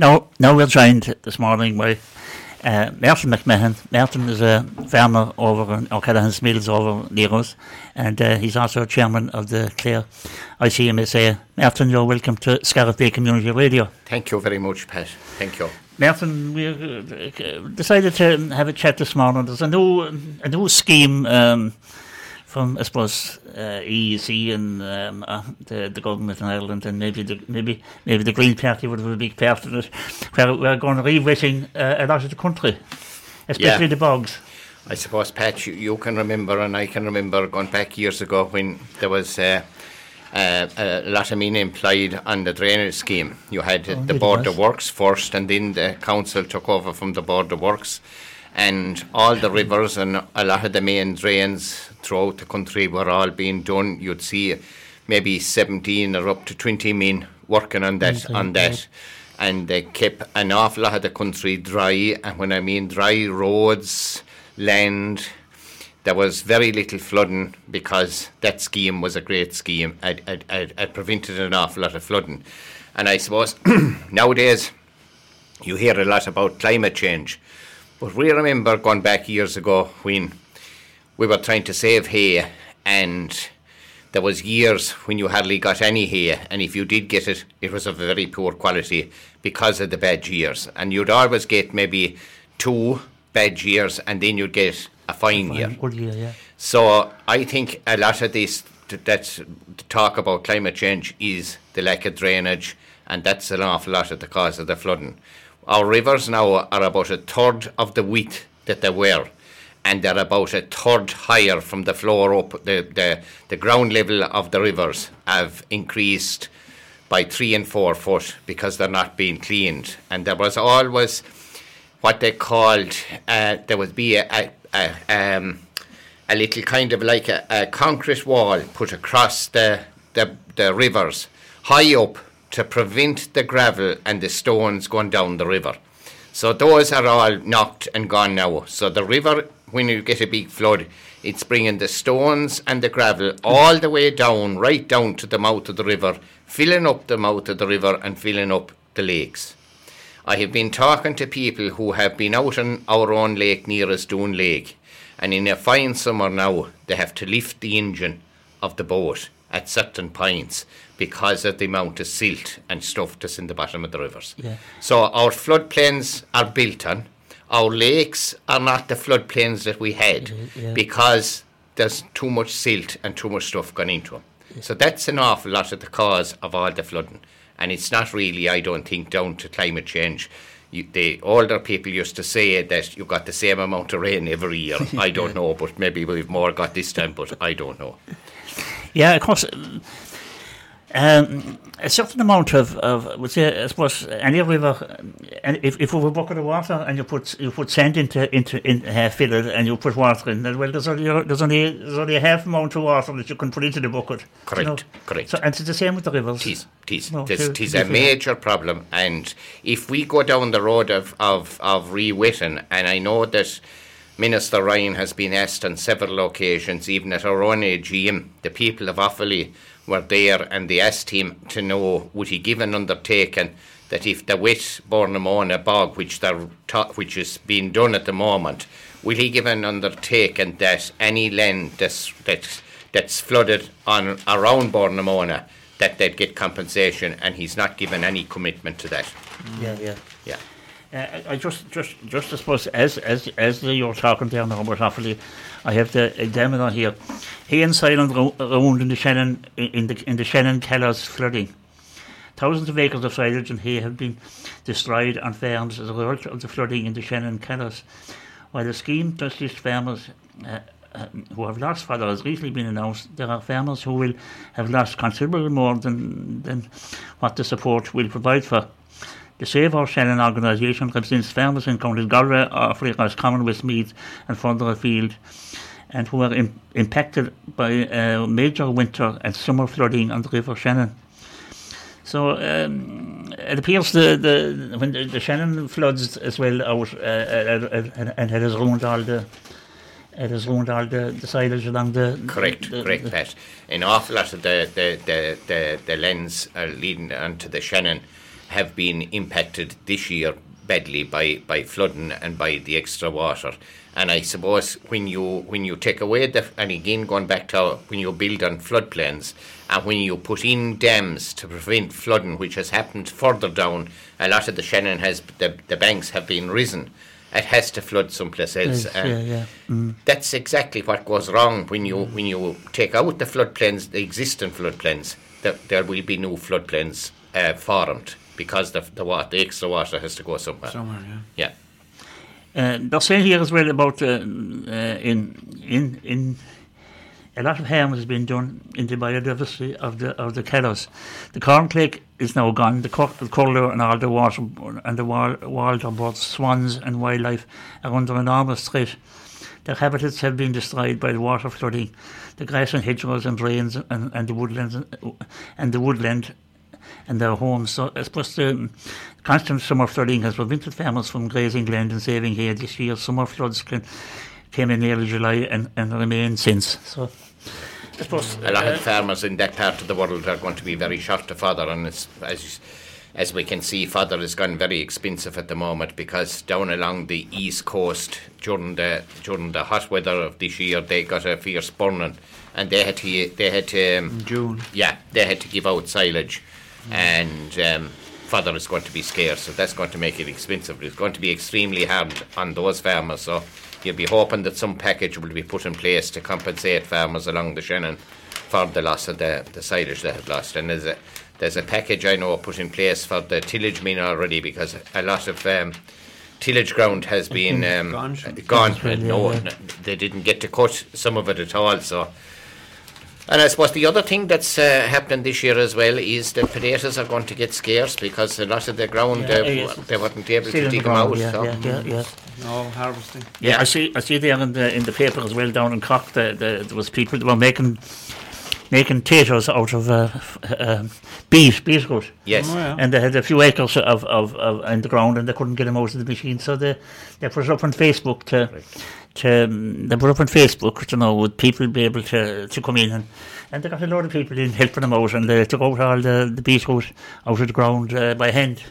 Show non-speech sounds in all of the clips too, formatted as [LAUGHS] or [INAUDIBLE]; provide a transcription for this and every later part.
Now, now we're joined this morning by uh, Martin McMahon. Martin is a farmer over in O'Callaghan's Mills over near us, and uh, he's also chairman of the Clare ICMSA. Martin, you're welcome to Scariff Bay Community Radio. Thank you very much, Pat. Thank you. Martin, we uh, decided to have a chat this morning. There's a new, a new scheme um, from, I suppose, uh, EEC and um, uh, the, the government in Ireland, and maybe the maybe maybe the Green Party would have a big part in it. Where we're going to rewetting uh, a lot of the country, especially Yeah. the bogs. I suppose, Pat, you, you can remember, and I can remember going back years ago when there was uh, uh, a lot of men employed on the drainage scheme. You had uh, the Board of Works first, and then the council took over from the Board of Works. And all the rivers and a lot of the main drains throughout the country were all being done. You'd see maybe 17 or up to 20 men working on that. Okay, on that. and they kept an awful lot of the country dry. And when I mean dry, roads, land, there was very little flooding because that scheme was a great scheme. It, it, it, it prevented an awful lot of flooding. And I suppose [CLEARS THROAT] nowadays you hear a lot about climate change. But we remember going back years ago when we were trying to save hay and there was years when you hardly got any hay and if you did get it it was of very poor quality because of the bad years and you'd always get maybe two bad years and then you'd get a fine year Good year, yeah. so I think a lot of this that's the talk about climate change is the lack of drainage, and that's an awful lot of the cause of the flooding. Our rivers now are about a third of the width that they were, and they're about a third higher from the floor up. The the, the ground level of the rivers have increased by three and four foot because they're not being cleaned, and there was always what they called uh, there would be a, a, a, um, a little kind of like a, a concrete wall put across the, the the rivers high up to prevent the gravel and the stones going down the river. So those are all knocked and gone now. So the river, when you get a big flood, it's bringing the stones and the gravel all the way down, right down to the mouth of the river, filling up the mouth of the river and filling up the lakes. I have been talking to people who have been out on our own lake near us, Doon Lake, and in a fine summer now, they have to lift the engine of the boat at certain points because of the amount of silt and stuff that's in the bottom of the rivers. Yeah. So our floodplains are built on. Our lakes are not the floodplains that we had mm-hmm, yeah. because there's too much silt and too much stuff gone into them. So that's an awful lot of the cause of all the flooding. And it's not really, I don't think, down to climate change. You, the older people used to say that you got the same amount of rain every year. [LAUGHS] I don't know, but maybe we've more got this time, but I don't know. [LAUGHS] Yeah, of course. Um, a certain amount of, of would say, I suppose, any river, and if, if we have a bucket of water and you put you put sand into into in, uh, fill it and you put water in, then, well, there's only there's only there's only a half amount of water that you can put into the bucket. you Correct, know. correct. So, and it's the same with the rivers. Tis, tis, No, tis, tis a major problem. And if we go down the road of, of, of re-wetting, and I know that Minister Ryan has been asked on several occasions, even at our own AGM, the people of Offaly were there and they asked him to know would he give an undertaking that if the wet Bord na Móna bog, which, ta- which is being done at the moment, will he give an undertaking that any land that's, that's, that's flooded on around Bord na Móna that they'd get compensation, and he's not given any commitment to that. Yeah, yeah. Yeah. Uh, I just, just, just I suppose, as as as you're talking there about Offaly, I have the examiner here. He and silent ro- around in the Shannon in the in the Shannon Callows flooding. Thousands of acres of silage and hay have been destroyed on farms as a result of the flooding in the Shannon Callows. While the scheme does list farmers uh, uh, who have lost fodder has recently been announced, there are farmers who will have lost considerably more than, than what the support will provide for. The Save Our Shannon organisation represents farmers in counties Galway, Offaly, Commonwealth, Meath and further afield and who are im- impacted by uh, major winter and summer flooding on the River Shannon. So um, it appears the, the when the, the Shannon floods as well out uh, uh, uh, and, and it has ruined all the it has ruined all the, the silage along the Correct, the, correct, the- Pat. An awful lot of the, the, the, the, the lens are leading onto the Shannon have been impacted this year badly by, by flooding and by the extra water. And I suppose when you when you take away the and again going back to when you build on floodplains and when you put in dams to prevent flooding, which has happened further down, a lot of the Shannon has the, the banks have been risen. It has to flood someplace else. Yes, and yeah, yeah. Mm. That's exactly what goes wrong when you when you take out the floodplains, the existing floodplains. That there will be new floodplains uh, formed because the the water, the extra water has to go somewhere. Somewhere, yeah. Yeah. Uh, they're saying here as well about uh, uh, in in in a lot of harm has been done in the biodiversity of the of the Callows. The corncrake is now gone. The, cor- the colour and all the water and the wild, wild both swans and wildlife are under enormous threat. Their habitats have been destroyed by the water flooding. The grass and hedgerows and drains and, and the woodlands and the woodland and their homes. So I suppose the constant summer flooding has prevented farmers from grazing land and saving hay this year. Summer floods can, came in early July and, and remain since. So I suppose A lot uh, of farmers in that part of the world are going to be very short of fodder, and as as we can see, fodder has gone very expensive at the moment because down along the east coast during the during the hot weather of this year, they got a fierce burning, and they had to they had to um, June. yeah they had to give out silage, and um, fodder is going to be scarce, so that's going to make it expensive. It's going to be extremely hard on those farmers. So you'll be hoping that some package will be put in place to compensate farmers along the Shannon for the loss of the, the silage they have lost. And there's a there's a package I know put in place for the tillage mean already because a lot of um, tillage ground has been [CLEARS THROAT] um, Gone. gone. well, yeah, no, yeah. they didn't get to cut some of it at all. So. And I suppose the other thing that's uh, happening this year as well is that potatoes are going to get scarce because a lot of the ground Yeah, uh, yes. they weren't able still to in the dig them out. Yeah, so. yeah, yeah, yeah. No harvesting. Yeah, Yeah. I see. I see there in the in the paper as well down in Cork. The, the, there was people that were making making potatoes out of uh, f- uh, beet beetroot, Yes. Oh, yeah. and they had a few acres of, of, of in the ground, and they couldn't get them out of the machine, so they they put it up on Facebook to. To, um, they put up on Facebook, you know, would people be able to, to come in and, and they got a lot of people in helping them out and they took out all the, the beetroot out of the ground uh, by hand.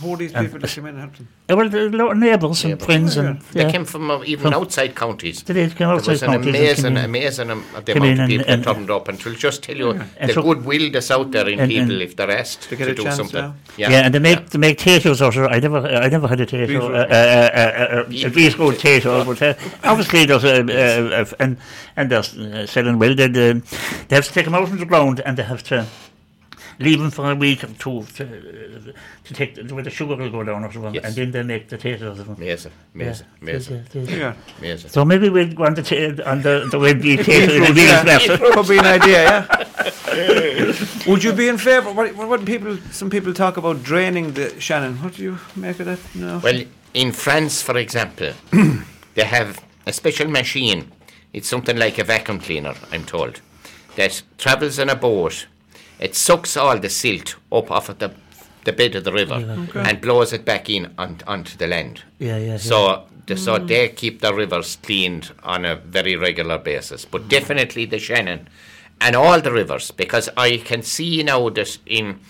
Who are these And- people that came in and helped them? Uh, well, the lot of neighbours and Neighbours. friends Yeah, and They came from uh, even From- outside counties. They did come There outside was an counties and amazing, came amazing um, the amount in of and- people and- that turned up, and to just tell you And the so- goodwill that's out there in and- people and- if they're asked To get to a do chance, something. Yeah, and they make they make potatoes out of. I never I never had a tato, Beetroot. uh, uh, uh, uh, uh, a beetroot tato, but uh, obviously there's a, uh, uh, and and they're uh, selling well. They, they they have to take them out from the ground and they have to leave them for a week or two to, to take the, where the sugar will go down or something, Yes. and then they make the taters of them. Amazing, amazing, Yeah, amazing, yeah, yeah. Yeah. amazing. So maybe we'll go on the, ta- on the, the way the tato in the Yeah. bees [LAUGHS] Could be an idea, yeah. [LAUGHS] Would you be in favour? What, what, what people? Some people talk about draining the Shannon. What do you make of that? No. Well, in France, for example, [CLEARS THROAT] they have a special machine. It's something like a vacuum cleaner, I'm told, that travels in a boat. It sucks all the silt up off of the, the bed of the river Okay. and blows it back in on, onto the land. Yeah, yeah. yeah. So, the, so they keep the rivers cleaned on a very regular basis. But definitely the Shannon and all the rivers, because I can see now that in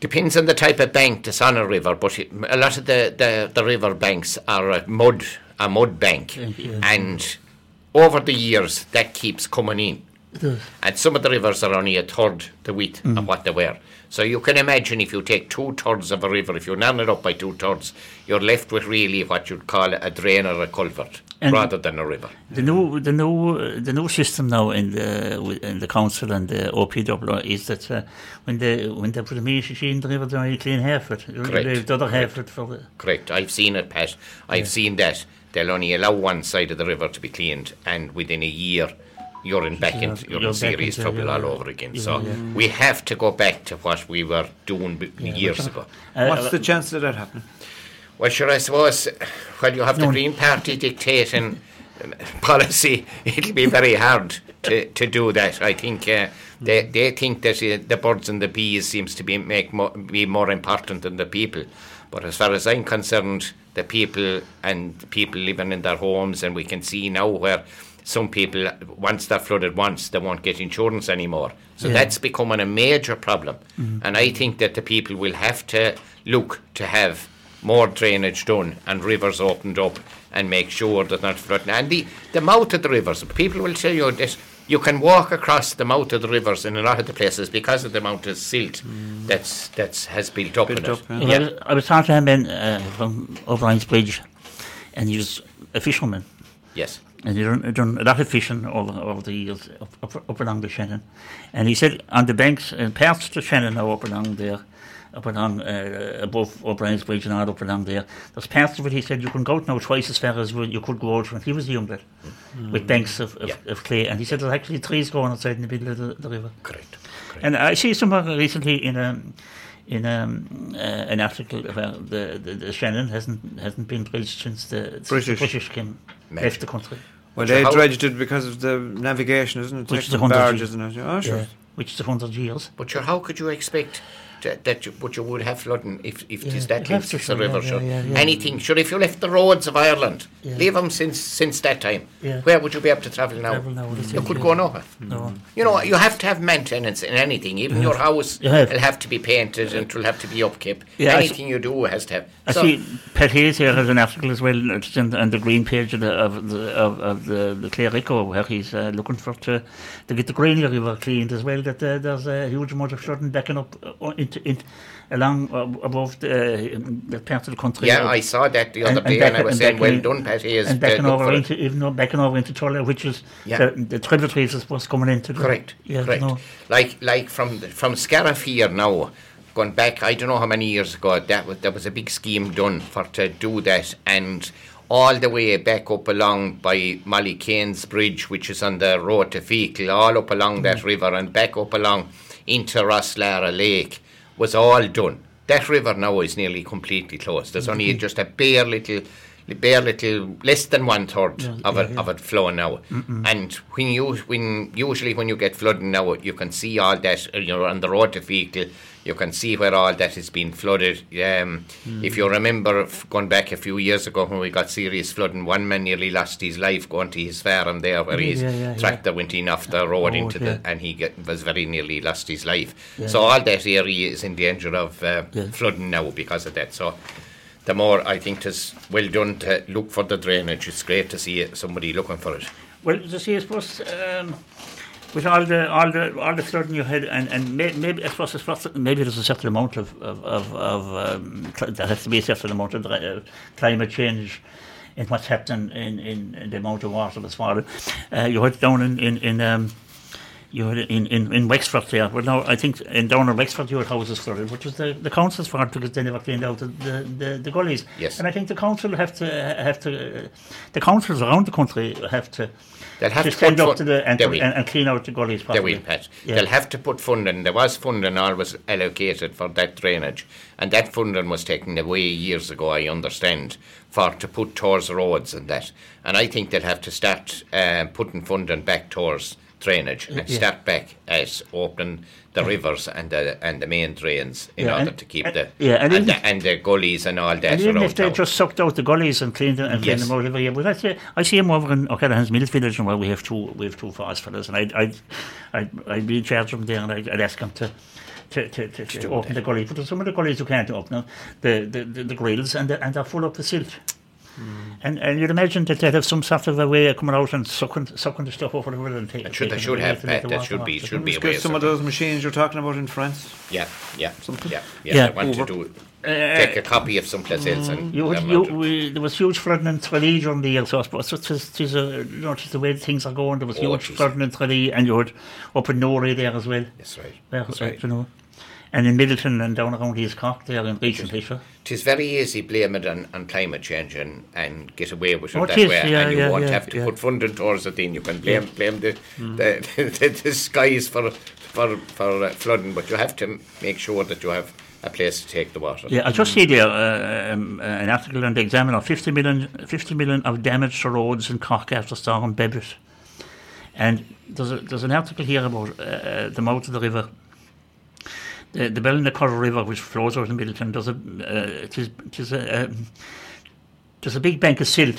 depends on the type of bank that's on a river, but it, a lot of the, the, the river banks are a mud a mud bank, Yeah. and over the years that keeps coming in. It does. And some of the rivers are only a third the width Mm. of what they were. So you can imagine if you take two thirds of a river, if you narrow it up by two thirds, you're left with really what you'd call a drain or a culvert And- rather than a river. The new, the new, uh, the new system now in the in the council and the OPW is that uh, when they when they put a machine in the river, they only clean half it. They Correct. leave the other half it for the. Correct. I've seen it, Pat. I've seen that. They'll only allow one side of the river to be cleaned, and within a year, you're in back You're- into you're, you're in back serious into- trouble yeah, all over again. Yeah, so yeah. we have to go back to what we were doing b- years ago. Uh, What's the chance of that happening? Well, sure, I suppose when you have the Green Party dictating [LAUGHS] policy, it'll be very hard to, to do that. I think uh, they they think that uh, the birds and the bees seems to be make mo- be more important than the people. But as far as I'm concerned, the people and people living in their homes, and we can see now where some people, once they're flooded once, they won't get insurance anymore. So Yeah. that's becoming a major problem. And I think that the people will have to look to have more drainage done and rivers opened up and make sure that not flooding. And the, the mouth of the rivers, people will tell you that you can walk across the mouth of the rivers in a lot of the places because of the amount of silt that's that's has built up Built in up, it. yeah. Well, I, was, I was talking to him in, uh, from O'Brien's Bridge, and he was a fisherman. Yes. And he done, done a lot of fishing over, over the years up, up, up along the Shannon. And he said on the banks, and parts of the Shannon now up along there, up along uh, above O'Brien's Bridge and all up along there, there's parts of it he said you can go out now twice as far as you could go out when he was young lad, with banks of, of, Yeah. of clay. And he said there's actually trees growing outside in the middle of the, the river. Correct. Correct. And I see somewhere recently in a in um, uh, an article about the, the, the Shannon hasn't hasn't been dredged since the since the British. British came Man. left the country. Well, they how- dredged it because of the navigation, isn't it? Which is Taking a hundred barges years. and it. Oh, sure. Yeah, which is a hundred years. But sure, how could you expect that, that you, but you would have flooding if, if Yeah, it is that lives to, the river? yeah, yeah, yeah. Anything, sure, if you left the roads of Ireland, leave them since since that time, where would you be able to travel now? Travel now, you could go nowhere. No. You know, you have to have maintenance in anything. Even your house You have. will have to be painted and it will have to be upkept. Anything you do has to have. I So- see Pat Hayes here has an article as well in, on the green page of the of the of, of the, the Clare Echo where he's uh, looking for to, to get the Graney River cleaned as well. That uh, there's a huge amount of flooding backing up uh, along uh, above the, um, the part of the country. yeah, uh, I saw that the other and day and, back- I was and saying, well in- done, Pat Hayes. and to backing over into even backing over into Tulla, which is Yeah. the, the tributaries is supposed coming into the, Correct. Yeah, correct. No, Like like from from Scariff here now, going back, I don't know how many years ago that was there was a big scheme done for to do that, and all the way back up along by Molly Kane's Bridge, which is on the road to Feakle, all up along that river and back up along into Rosslara Lake was all done. That river now is nearly completely closed. There's only mm-hmm. just a bare little bare little less than one third Yeah, of it yeah. of it flowing now. And when you when usually when you get flooding now, you can see all that. uh, You know, on the road to Feakle, you can see where all that has been flooded. Um, Mm. If you remember f- going back a few years ago when we got serious flooding, one man nearly lost his life going to his farm there, where his yeah, tractor went in off the road Oh, into the, and he get, was very nearly lost his life. So all that area is in danger of uh, flooding now because of that. So the more I think it's well done to look for the drainage. It's great to see somebody looking for it. Well, you see, I suppose um, with all the all the all the flooding you had, and and may, maybe I suppose, I suppose maybe there's a certain amount of of of, of um, there has to be a certain amount of uh, climate change in what's happening in, in, in the amount of water that's falling. Uh, you had down in in, in um, you had in, in, in Wexford there. Well, now I think in down in Wexford you had houses flooded, which was the, the council's fault because they never cleaned out the, the, the, the gullies. Yes. And I think the council have to have to uh, the councils around the country have to They'll have to to stand up to the and, to- and, and clean out the gullies They will, Pat. Yeah. They'll have to put funding. There was funding always allocated for that drainage, and that funding was taken away years ago. I understand for to put towards roads and that. And I think they'll have to start uh, putting funding back towards drainage and Yeah. start back at opening the rivers and the and the main drains in Yeah, order and- to keep and- the yeah, and and, the, and the gullies and all that And even if they town. just sucked out the gullies and cleaned them and cleaned Yes. them out every year, but I see, I see them over in O'Callaghan's Mills Village, and where we have two, we have two forest fellows, and I'd, I'd, I'd, I'd be in charge of them there, and I'd, I'd ask them to. To, to, to, to open that. the gullies, but there's some of the gullies you can't open, the the, the, the grills, and, the, and they're full up with silt. Hmm. And, and you'd imagine that they'd have some sort of a way of coming out and sucking, sucking the stuff over the river and take, It should- they should have that, that should be- should be Let's away some of those machines you're talking about in France. yeah, yeah, Something. yeah, yeah. Yeah. They want to Over. do Uh, take a copy of someplace else and You, have you, we, there was huge flooding in Tralee during the year, so I suppose it is, it is a, you know, just the way things are going. There was Oh, huge jeez. flooding in Tralee, and you had up in Norway there as well. That's right. There, That's uh, right. You know, and in Midleton and down around East Cork there in recently, sure. Tis very easy blame it on, on climate change and, and get away with it Oh, it that is, way, yeah, and you yeah, won't yeah, have to put funding towards it. Then you can blame blame the, the, [LAUGHS] the, the skies for for for uh, flooding, but you have to make sure that you have a place to take the water. Yeah, I just see there uh, um, uh, an article in the Examiner: 50 million, 50 million of damage to roads in Cork after Storm Babet. And there's a, there's an article here about uh, the mouth of the river. The, the Ballinacurra River, which flows out in Midleton, there's a, uh, it is, it is a, um, there's a big bank of silt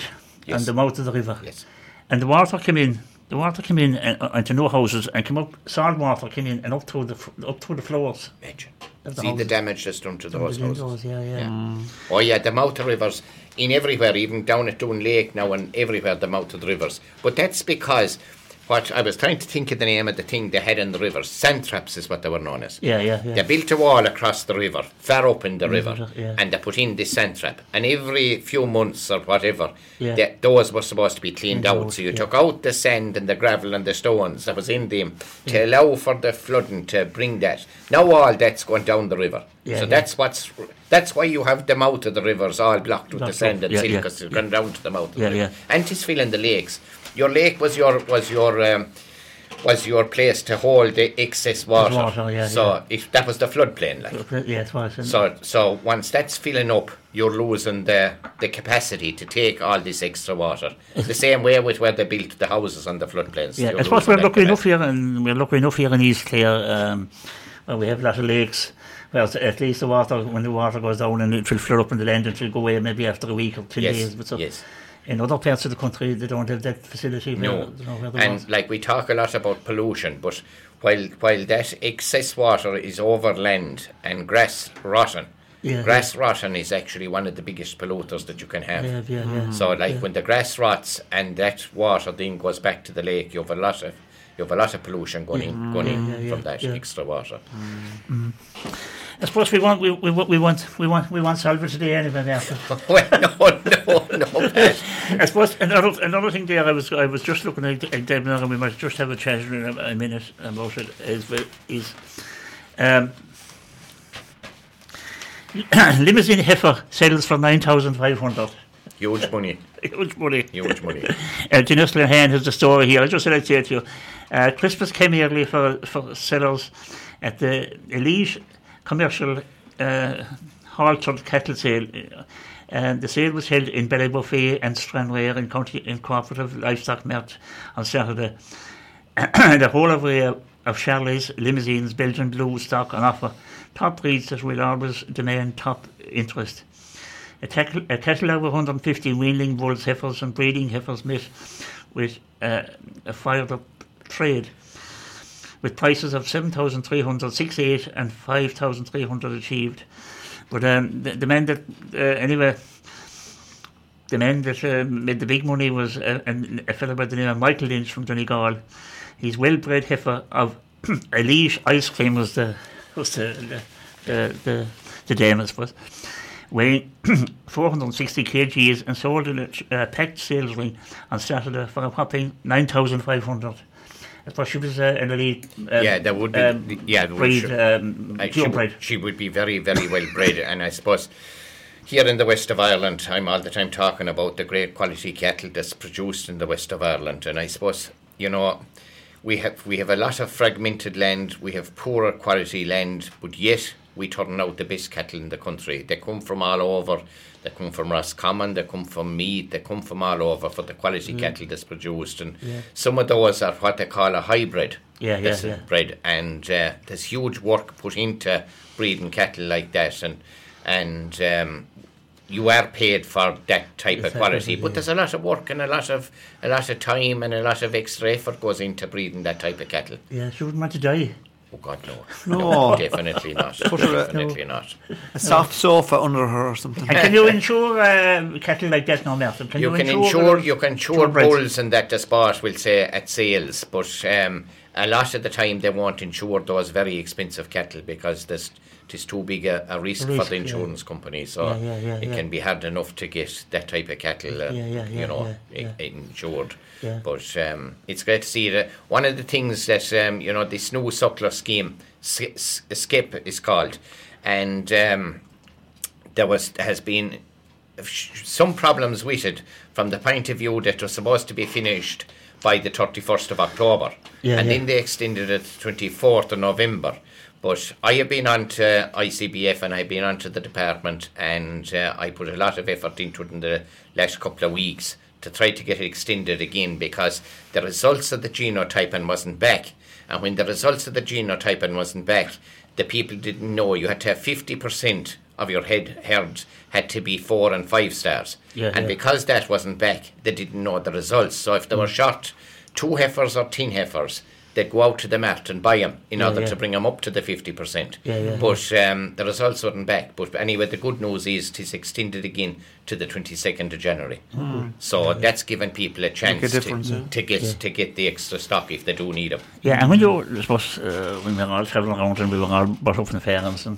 on the mouth of the river. Yes. and the water came in. The water came in uh, uh, into no houses and came up. Salt water came in and up through the up through the floors. Imagine. the See the damage that's done to those The houses. windows, yeah, yeah. Yeah. Oh yeah, the mouth of rivers in everywhere, even down at Doon Lake now and everywhere the mouth of the rivers. But that's because what I was trying to think of the name of the thing they had in the river. Sand traps is what they were known as. Yeah, yeah, yeah. They built a wall across the river, far up in the river, yeah. and they put in this sand trap. And every few months or whatever, Yeah. the- those were supposed to be cleaned out. out, So you yeah. took out the sand and the gravel and the stones that was in them to allow for the flooding to bring that. Now all that's going down the river. Yeah, so that's what's that's why you have the mouth of the rivers all blocked with the sand and yeah, silt yeah. because it's gone down to the mouth. Of Yeah, the river. yeah. And it's filling the lakes. Your lake was your was your um, was your place to hold the excess water. water, yeah, so yeah. If, that was the floodplain, like. Yeah, it was. So, so once that's filling up, you're losing the, the capacity to take all this extra water. [LAUGHS] the same way with where they built the houses on the floodplains. Yeah, I suppose we're lucky enough here, and we're lucky enough here in East Clare, um, where we have a lot of lakes. Well, at least the water, when the water goes down and it will flood up in the land, it will go away maybe after a week or ten Yes, days. But so yes. In other parts of the country, they don't have that facility. No, you know, where the and water- like we talk a lot about pollution, but while while that excess water is over land and grass rotten, Yeah, grass rotten is actually one of the biggest polluters that you can have. yeah, yeah, yeah. So like yeah. when the grass rots and that water then goes back to the lake, you have a lot of you have a lot of pollution going in, mm. going in Yeah, yeah, from that yeah. extra water. Mm. Mm. I suppose we want we, we, we want we want we want Salva today anyway. [LAUGHS] Well, no, no, no. I suppose another another thing there I was I was just looking at, at now, and we might just have a chat in a, a minute about it is is um, [COUGHS] Limousin heifer sells for nine thousand five hundred. Huge money, [LAUGHS] Huge money. huge money. [LAUGHS] Uh, Dennis Lehane has the story here. I just said I'd say it to you. Uh, Christmas came early for, for sellers at the Elite Commercial uh, Cattle Sale. And the sale was held in Ballybofey and Stranorlar in County in Cooperative Livestock Mart on Saturday. [COUGHS] the whole array of, of Charolais Limousins, Belgian blue stock on offer. Top breeds that will always demand top interest. A, tackle, a of 150 weanling bulls, heifers, and breeding heifers met with uh, a fired up trade with prices of 7,368 and 5,300 achieved. But um, the, the man that, uh, anyway, the man that uh, made the big money was a, a, a fellow by the name of Michael Lynch from Donegal. He's well-bred heifer of [CLEARS THROAT] Elite Ice Cream was the was the the the, the, the dame, I suppose. Weighing [CLEARS THROAT] 460 kgs and sold in a uh, packed sales ring on Saturday for a whopping 9,500. I thought she was uh, an elite. Um, Yeah, that would be- um, yeah, would breed, um, Uh, she, pure would, breed. she would be very, very well bred, and I suppose here in the west of Ireland, I'm all the time talking about the great quality cattle that's produced in the west of Ireland, and I suppose you know we have we have a lot of fragmented land, we have poorer quality land, but yet we turn out the best cattle in the country. They come from all over. They come from Roscommon, they come from Meath, they come from all over for the quality cattle that's produced, and Yeah. some of those are what they call a hybrid. Yeah, yeah, yeah. bred, and uh, there's huge work put into breeding cattle like that, and and um, you are paid for that type of Exactly, quality. But yeah. there's a lot of work and a lot of a lot of time and a lot of extra effort goes into breeding that type of cattle. Yeah, she wouldn't want to die. Oh God, no, No. definitely not, Put her, definitely not. A soft sofa under her or something. And can you insure uh, cattle like that now, Martin? Can you you, can insure, insure you can insure purebreds? bulls and that the sport will say at sales, but um, a lot of the time they won't insure those very expensive cattle because there's it's too big a, a risk, for risk, the yeah. insurance company. So Yeah, yeah, yeah, it yeah. can be hard enough to get that type of cattle, uh, Yeah, yeah, yeah, you know, yeah, insured. Yeah. But um, it's great to see that one of the things that um, you know this new suckler scheme, SCEP is called, and um, there was has been some problems with it from the point of view that it was supposed to be finished by the 31st of October. Yeah, and yeah. then they extended it to 24th of November. But I have been on to ICBF and I've been on to the department and uh, I put a lot of effort into it in the last couple of weeks to try to get it extended again because the results of the genotyping wasn't back. And when the results of the genotyping wasn't back, the people didn't know you had to have 50% of your head herds had to be four and five stars. Yeah, and yeah. because that wasn't back, they didn't know the results. So if they were shot two heifers or ten heifers, they'd go out to the mat and buy them in Yeah, order yeah. to bring them up to the 50%. Yeah, yeah, but um, the results weren't back. But anyway, the good news is it is extended again to the 22nd of January. So that's given people a chance difference, to, yeah. to get to get the extra stock if they do need them. Yeah, and when you're, I suppose, uh, when we're all traveling around and we were all brought up in the fairlands, and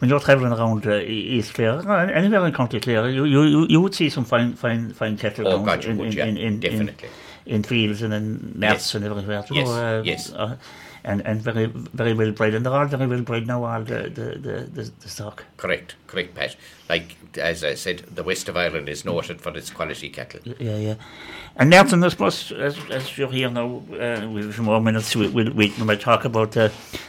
when you're traveling around uh, East Clare, uh, anywhere in County Clare, you, you, you- you would see some fine, fine, fine cattle Oh, around God, you in, would, in, yeah, in, in, definitely. In, fields and in nets Yes. and everywhere. you Yes, uh, yes. Uh, and, and very very well bred, and they're all very well bred now, all the, the, the, the, the stock. Correct, correct, Pat. Like as I said, the west of Ireland is noted for its quality cattle. Yeah, yeah. And Nelson, I suppose, as, as you're here now, uh, with a few more minutes, we, we'll, we might talk about uh,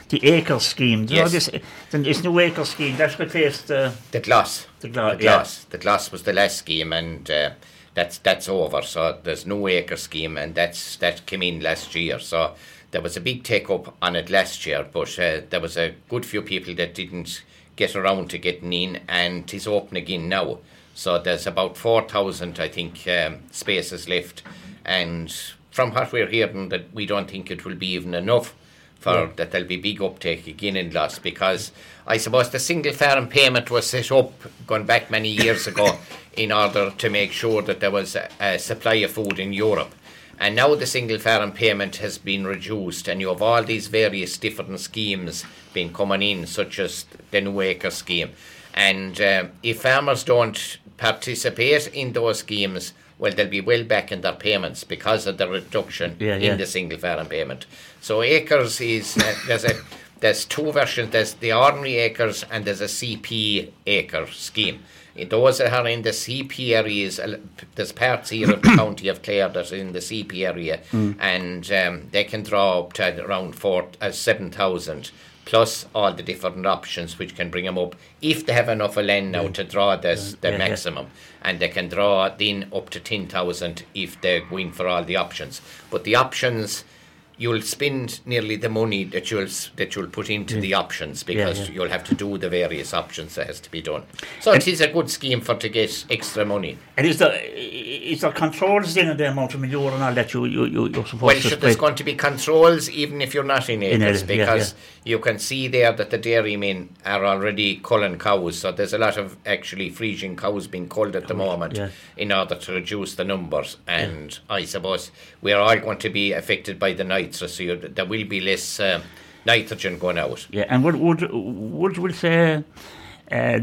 the acre scheme. Do know Yes. this, this new acre scheme, that's replaced uh, The GLAS. the GLAS. the GLAS, the GLAS was the last scheme, and uh, that's that's over. So there's no acre scheme, and that's that came in last year. So there was a big take up on it last year, but uh, there was a good few people that didn't get around to getting in, and it's open again now. So there's about four thousand, I think, um, spaces left, and from what we're hearing, that we don't think it will be even enough for that there'll be big uptake again in loss because I suppose the single farm payment was set up going back many years ago [LAUGHS] in order to make sure that there was a, a supply of food in Europe. And now the single farm payment has been reduced, and you have all these various different schemes been coming in, such as the New Acre scheme. And um, if farmers don't participate in those schemes, well, they'll be well back in their payments because of the reduction Yeah, in yeah. the single farm payment. So acres is uh, there's a there's two versions. There's the ordinary acres and there's a CP acre scheme. Those that are in the CP areas, uh, there's parts here of the [COUGHS] county of Clare that are in the CP area, and um, they can draw up to around four uh, seven thousand. Plus all the different options which can bring them up if they have enough land now to draw this, the Yeah, yeah. maximum and they can draw then up to 10,000 if they go in for all the options. But the options, you'll spend nearly the money that you'll that you'll put into the options because yeah. you'll have to do the various options that has to be done. So it is a good scheme for to get extra money. And is there, is there controls in the amount of manure and all that you, you, you, you're supposed Well, to spread? there's going to be controls even if you're not in acres it, yeah, because you can see there that the dairymen are already culling cows. So there's a lot of actually Friesian cows being culled at the moment yeah. in order to reduce the numbers. And I suppose we're all going to be affected by the so there will be less um, nitrogen going out. Yeah, and would would would would say uh,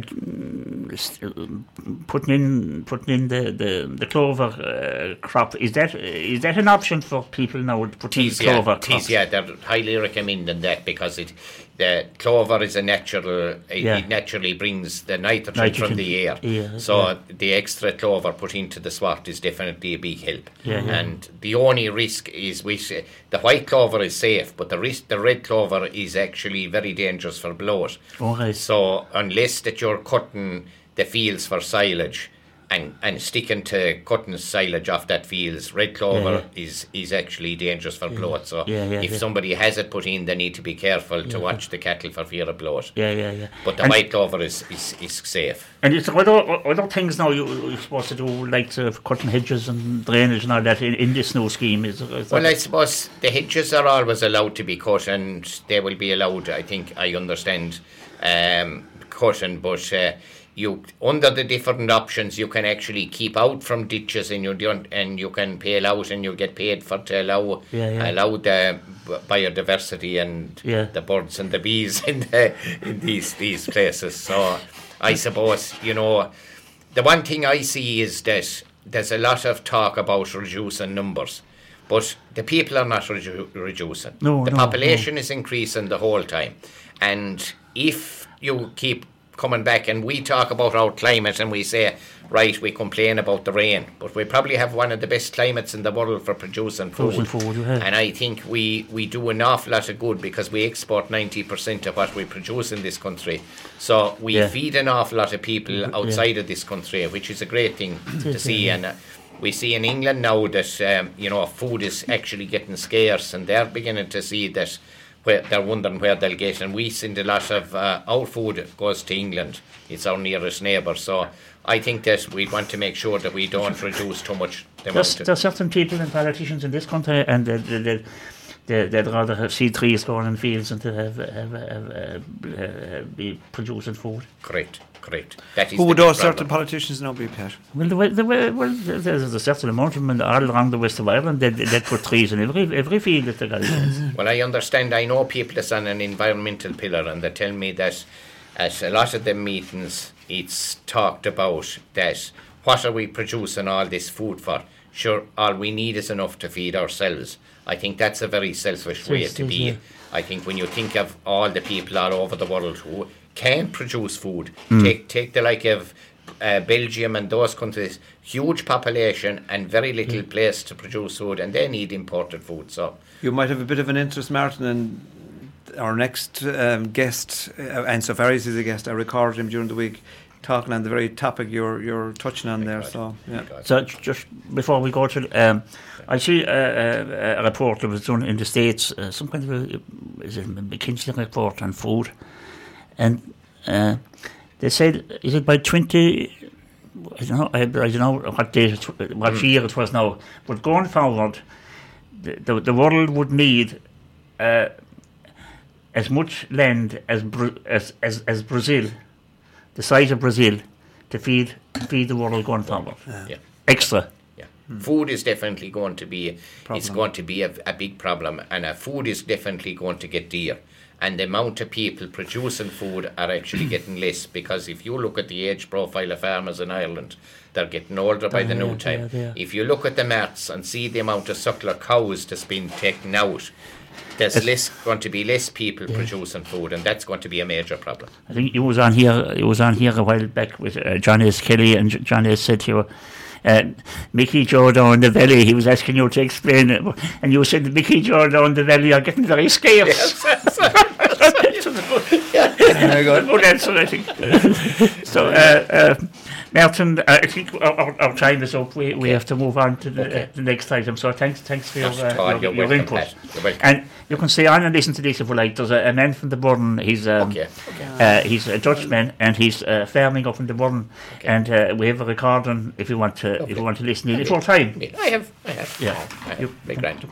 putting in putting in the the, the clover uh, crop is that is that an option for people now? Putting yeah, clover crops? yeah, they're highly recommending that because it the clover is a natural. It, Yeah. it naturally brings the nitrogen, Nitrogen, from the air. yeah, so yeah. the extra clover put into the sward is definitely a big help. And the only risk is we say the white clover is safe, but the risk the red clover is actually very dangerous for bloat. Right. So unless that you're cutting the fields for silage and, and sticking to cutting silage off that fields, red clover is, is actually dangerous for bloat. So Yeah, yeah, if yeah. somebody has it put in, they need to be careful to watch the cattle for fear of bloat. Yeah, yeah, yeah. But the and, white clover is, is, is safe. and it's other other things now you, you're supposed to do, like uh, cutting hedges and drainage and all that in, in this new scheme. Is, is Well, I suppose the hedges are always allowed to be cut, and they will be allowed. I think I understand um, cutting, but uh, you under the different options, you can actually keep out from ditches, and you don't, and you can pay out, and you get paid for to allow Yeah, yeah. allow the biodiversity and Yeah. the birds and the bees [LAUGHS] in the in these these places. So I suppose you know the one thing I see is that there's a lot of talk about reducing numbers, but the people are not redu- reducing. No, the no, population is increasing the whole time, and if you keep coming back and we talk about our climate and we say, right, we complain about the rain, but we probably have one of the best climates in the world for producing food. Food, have. And I think we, we do an awful lot of good because we export 90% of what we produce in this country. So we Yeah. feed an awful lot of people outside of this country, which is a great thing to see. And uh, we see in England now that um, you know food is actually getting scarce, and they're beginning to see that where they're wondering where they'll get. And we send a lot of uh, our food goes to England. It's our nearest neighbour. So I think that we want to make sure that we don't reduce too much the There's, there's certain people and politicians in this country, and they, they, er they'd rather have see trees growing in fields than er, to er, have, have, have be producing food. Correct, correct. That is Who would big those problem. certain politicians now be, Pat? Well, the way, the way, well, there's a certain amount of them all around the west of Ireland. They they put trees in every every field that they got. Well, I understand. I know people that's on an environmental pillar, and they tell me that at a lot of the meetings, it's talked about that what are we producing all this food for? Sure, all we need is enough to feed ourselves. I think that's a very selfish way to be. yeah. I think when you think of all the people all over the world who can produce food, Hmm. take take the like of uh, Belgium and those countries, huge population and very little Hmm. place to produce food, and they need imported food. So You might have a bit of an interest, Martin, in our next um, guest, uh, and so far as he's a guest, I recorded him during the week talking on the very topic you're you're touching on there. God. So yeah, So just before we go to, um, I see a, a, a report that was done in the states, uh, some kind of a, is it a McKinsey report on food, and uh, they said is it by twenty. I don't know. I, I don't know what date, it, what year it was now. But going forward, the the, the world would need uh, as much land as, Bra- as as as Brazil, the size of Brazil, to feed to feed the world going forward. yeah. Extra. Yeah. Food is definitely going to be it's going to be a, a big problem, and uh, food is definitely going to get dear. And the amount of people producing food are actually [COUGHS] getting less because if you look at the age profile of farmers in Ireland, they're getting older by the They new are, time. are, they are. If you look at the maths and see the amount of suckler cows that's been taken out, there's less going to be less people producing food, and that's going to be a major problem. I think it was on here. It was on here a while back with uh, John S. Kelly, and John S. said to you, uh, Mickey Joe down the valley. He was asking you to explain it, and you said Mickey Joe down the valley are getting very scarce. very [LAUGHS] good. Good answer, I think. so, uh, uh, Martin, uh, I think our, our, our time is up. We, we have to move on to the, Okay. uh, the next item. So, thanks, thanks for your, Not uh, your, You're your input. Pat. You're welcome. And you can stay on and listen to this if you like. There's a, a man from the Burren. He's um, Okay. uh, he's a Dutchman and he's uh, farming up in the Burren. Okay. And uh, we have a recording if you want to if you want to listen in Okay. full time. I have, I have. Yeah. I have. You- Very grand.